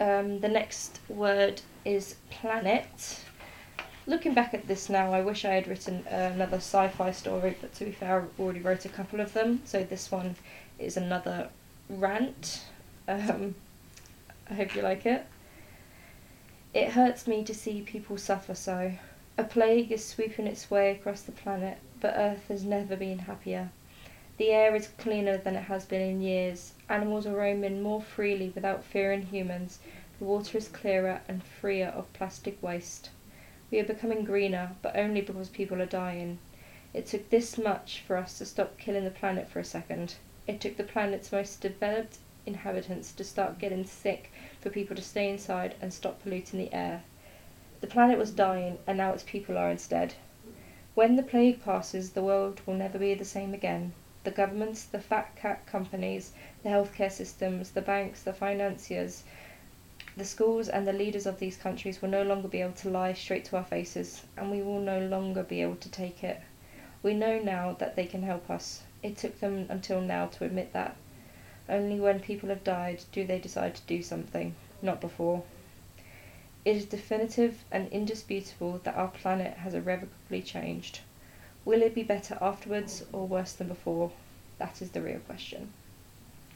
Um, the next word is planet. Looking back at this now, I wish I had written another sci fi story, but to be fair, I already wrote a couple of them, so this one is another rant. Um, I hope you like it. It hurts me to see people suffer so. A plague is sweeping its way across the planet, but Earth has never been happier. The air is cleaner than it has been in years. Animals are roaming more freely without fearing humans. The water is clearer and freer of plastic waste. We are becoming greener, but only because people are dying. It took this much for us to stop killing the planet for a second. It took the planet's most developed inhabitants to start getting sick for people to stay inside and stop polluting the air. The planet was dying, and now its people are instead. When the plague passes, the world will never be the same again. The governments, the fat cat companies, the healthcare systems, the banks, the financiers, the schools, and the leaders of these countries will no longer be able to lie straight to our faces, and we will no longer be able to take it. We know now that they can help us. It took them until now to admit that. Only when people have died do they decide to do something, not before. It is definitive and indisputable that our planet has irrevocably changed. Will it be better afterwards or worse than before? That is the real question.